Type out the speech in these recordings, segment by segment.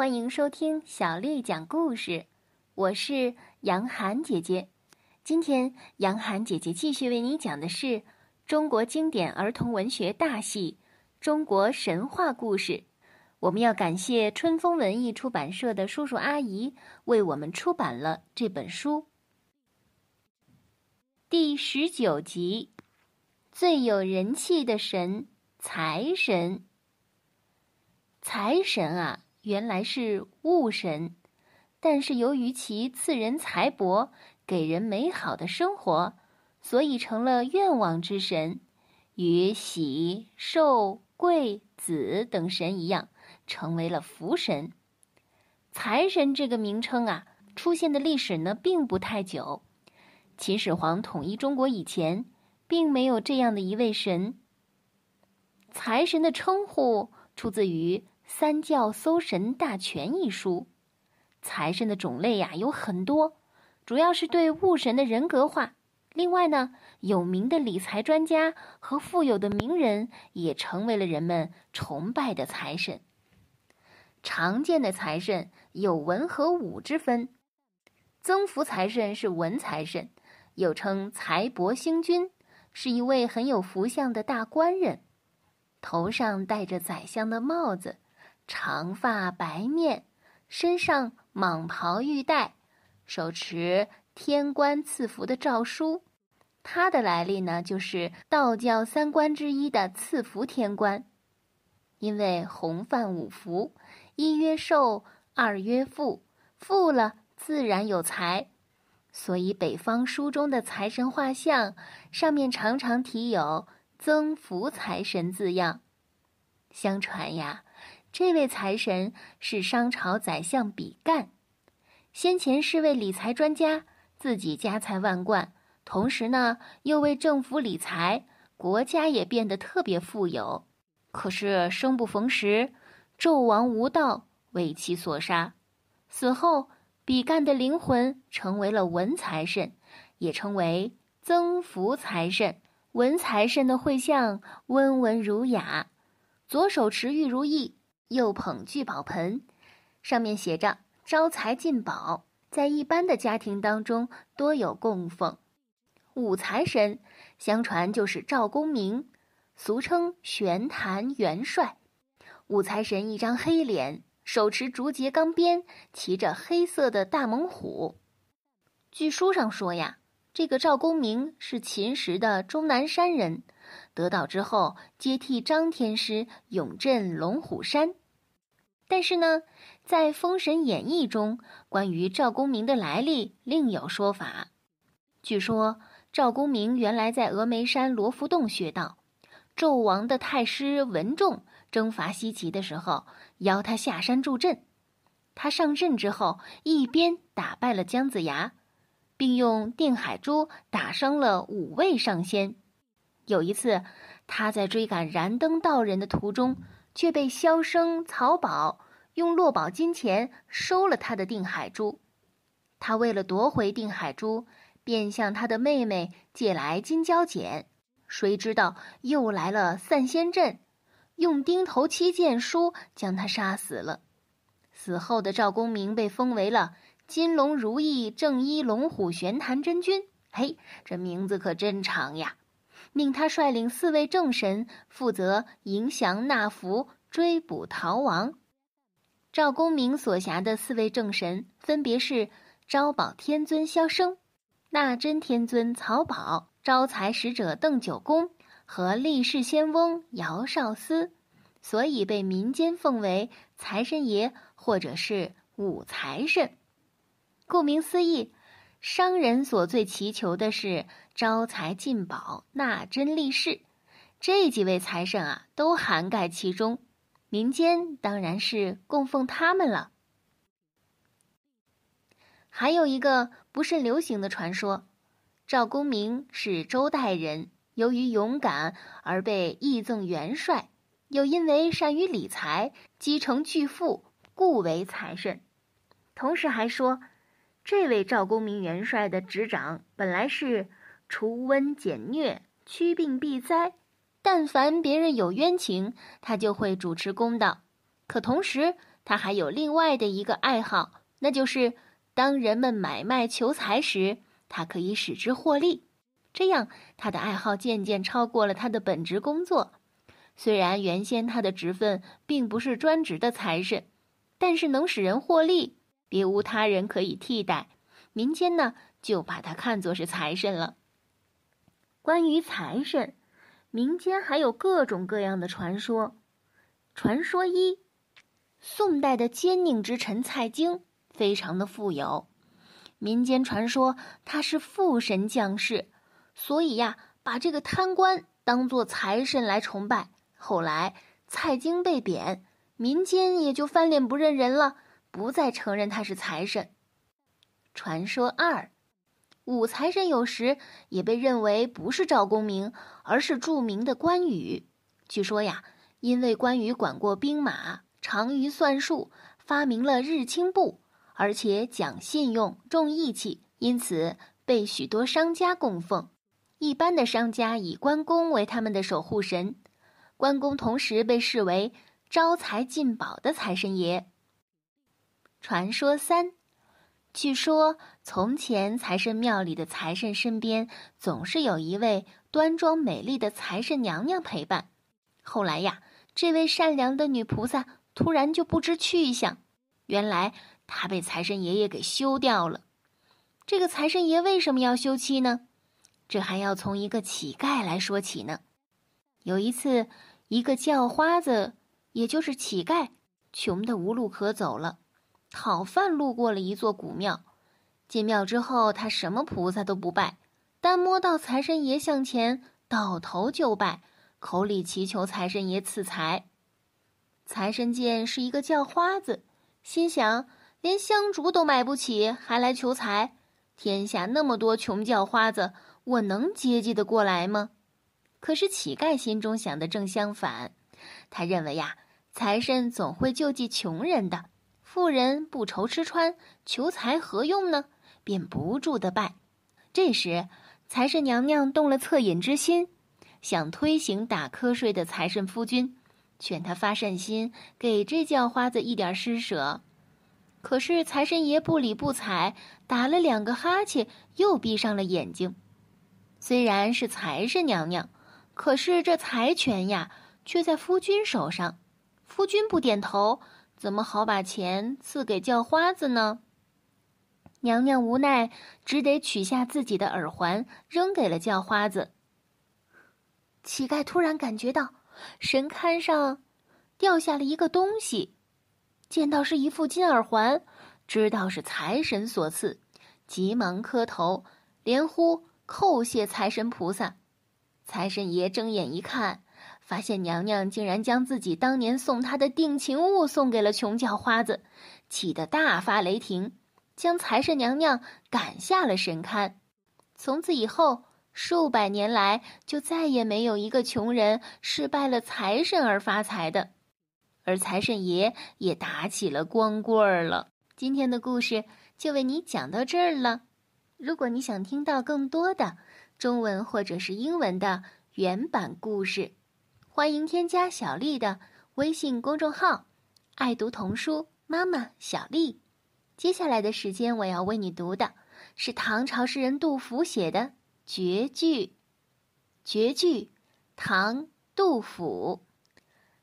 欢迎收听小丽讲故事，我是杨涵姐姐。今天杨涵姐姐继续为你讲的是中国经典儿童文学大戏《中国神话故事》。我们要感谢春风文艺出版社的叔叔阿姨为我们出版了这本书。第十九集，最有人气的神——财神。财神啊！原来是物神，但是由于其赐人财帛，给人美好的生活，所以成了愿望之神，与喜、寿、贵、子等神一样，成为了福神。财神这个名称啊，出现的历史呢并不太久。秦始皇统一中国以前，并没有这样的一位神。财神的称呼出自于。《三教搜神大全》一书，财神的种类呀有很多，主要是对物神的人格化。另外呢，有名的理财专家和富有的名人也成为了人们崇拜的财神。常见的财神有文和武之分，增福财神是文财神，又称财帛星君，是一位很有福相的大官人，头上戴着宰相的帽子。长发白面，身上蟒袍玉带，手持天官赐福的诏书。他的来历呢，就是道教三官之一的赐福天官。因为洪范五福，一曰寿，二曰富，富了自然有财，所以北方书中的财神画像上面常常题有“增福财神”字样。相传呀。这位财神是商朝宰相比干，先前是位理财专家，自己家财万贯，同时呢又为政府理财，国家也变得特别富有。可是生不逢时，纣王无道为其所杀，死后比干的灵魂成为了文财神，也称为增福财神。文财神的绘像温文儒雅，左手持玉如意。又捧聚宝盆，上面写着“招财进宝”。在一般的家庭当中，多有供奉。武财神，相传就是赵公明，俗称玄坛元帅。武财神一张黑脸，手持竹节钢鞭，骑着黑色的大猛虎。据书上说呀，这个赵公明是秦时的终南山人，得道之后接替张天师，永镇龙虎山。但是呢，在《封神演义》中，关于赵公明的来历另有说法。据说赵公明原来在峨眉山罗浮洞学道，纣王的太师文仲征伐西岐的时候，邀他下山助阵。他上阵之后，一边打败了姜子牙，并用定海珠打伤了五位上仙。有一次，他在追赶燃灯道人的途中。却被萧生、曹宝用落宝金钱收了他的定海珠。他为了夺回定海珠，便向他的妹妹借来金蛟剪。谁知道又来了散仙阵，用钉头七剑书将他杀死了。死后的赵公明被封为了金龙如意正一龙虎玄坛真君。嘿，这名字可真长呀！命他率领四位正神，负责迎降纳福、追捕逃亡。赵公明所辖的四位正神分别是招宝天尊萧生、纳真天尊曹宝、招财使者邓九公和力士仙翁姚少司，所以被民间奉为财神爷或者是五财神。顾名思义。商人所最祈求的是招财进宝、纳珍利世，这几位财神啊，都涵盖其中。民间当然是供奉他们了。还有一个不甚流行的传说：赵公明是周代人，由于勇敢而被义赠元帅，又因为善于理财，积成巨富，故为财神。同时还说。这位赵公明元帅的执掌本来是除瘟减疟、驱病避灾，但凡别人有冤情，他就会主持公道。可同时，他还有另外的一个爱好，那就是当人们买卖求财时，他可以使之获利。这样，他的爱好渐渐超过了他的本职工作。虽然原先他的职分并不是专职的财神，但是能使人获利，别无他人可以替代。民间呢，就把他看作是财神了。关于财神，民间还有各种各样的传说。传说一：宋代的奸佞之臣蔡京非常的富有，民间传说他是富神降世，所以呀，把这个贪官当做财神来崇拜。后来蔡京被贬，民间也就翻脸不认人了，不再承认他是财神。传说二。武财神有时也被认为不是赵公明，而是著名的关羽。据说呀，因为关羽管过兵马，长于算术，发明了日清簿，而且讲信用、重义气，因此被许多商家供奉。一般的商家以关公为他们的守护神，关公同时被视为招财进宝的财神爷。传说三。据说，从前财神庙里的财神身边总是有一位端庄美丽的财神娘娘陪伴。后来呀，这位善良的女菩萨突然就不知去向，原来她被财神爷爷给休掉了。这个财神爷为什么要休妻呢？这还要从一个乞丐来说起呢。有一次，一个叫花子，也就是乞丐，穷得无路可走了。讨饭路过了一座古庙，进庙之后，他什么菩萨都不拜，但摸到财神爷向前，倒头就拜，口里祈求财神爷赐财。财神见是一个叫花子，心想连香烛都买不起，还来求财，天下那么多穷叫花子，我能接济得过来吗？可是乞丐心中想的正相反，他认为呀，财神总会救济穷人的。富人不愁吃穿，求财何用呢？便不住的拜。这时，财神娘娘动了恻隐之心，想推行打瞌睡的财神夫君，劝他发善心，给这叫花子一点施舍。可是财神爷不理不睬，打了两个哈欠，又闭上了眼睛。虽然是财神娘娘，可是这财权呀，却在夫君手上。夫君不点头。怎么好把钱赐给叫花子呢？娘娘无奈，只得取下自己的耳环，扔给了叫花子。乞丐突然感觉到神龛上掉下了一个东西，见到是一副金耳环，知道是财神所赐，急忙磕头，连呼叩谢财神菩萨。财神爷睁眼一看。发现娘娘竟然将自己当年送她的定情物送给了穷叫花子，气得大发雷霆，将财神娘娘赶下了神龛。从此以后，数百年来就再也没有一个穷人是拜了财神而发财的，而财神爷也打起了光棍儿了。今天的故事就为你讲到这儿了。如果你想听到更多的中文或者是英文的原版故事，欢迎添加小丽的微信公众号“爱读童书妈妈小丽”。接下来的时间，我要为你读的是唐朝诗人杜甫写的绝句。绝句，唐·杜甫。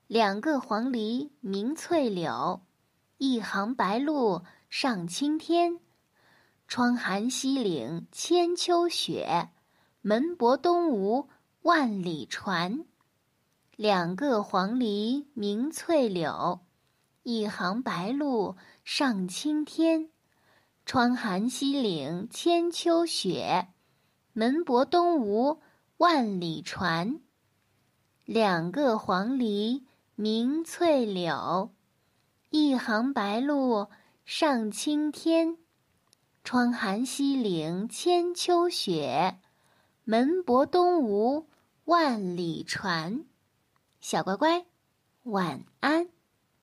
两个黄鹂鸣翠柳，一行白鹭上青天。窗含西岭千秋雪，门泊东吴万里船。两个黄鹂鸣翠柳，一行白鹭上青天。窗含西岭千秋雪，门泊东吴万里船。两个黄鹂鸣翠柳，一行白鹭上青天。窗含西岭千秋雪，门泊东吴万里船。小乖乖，晚安。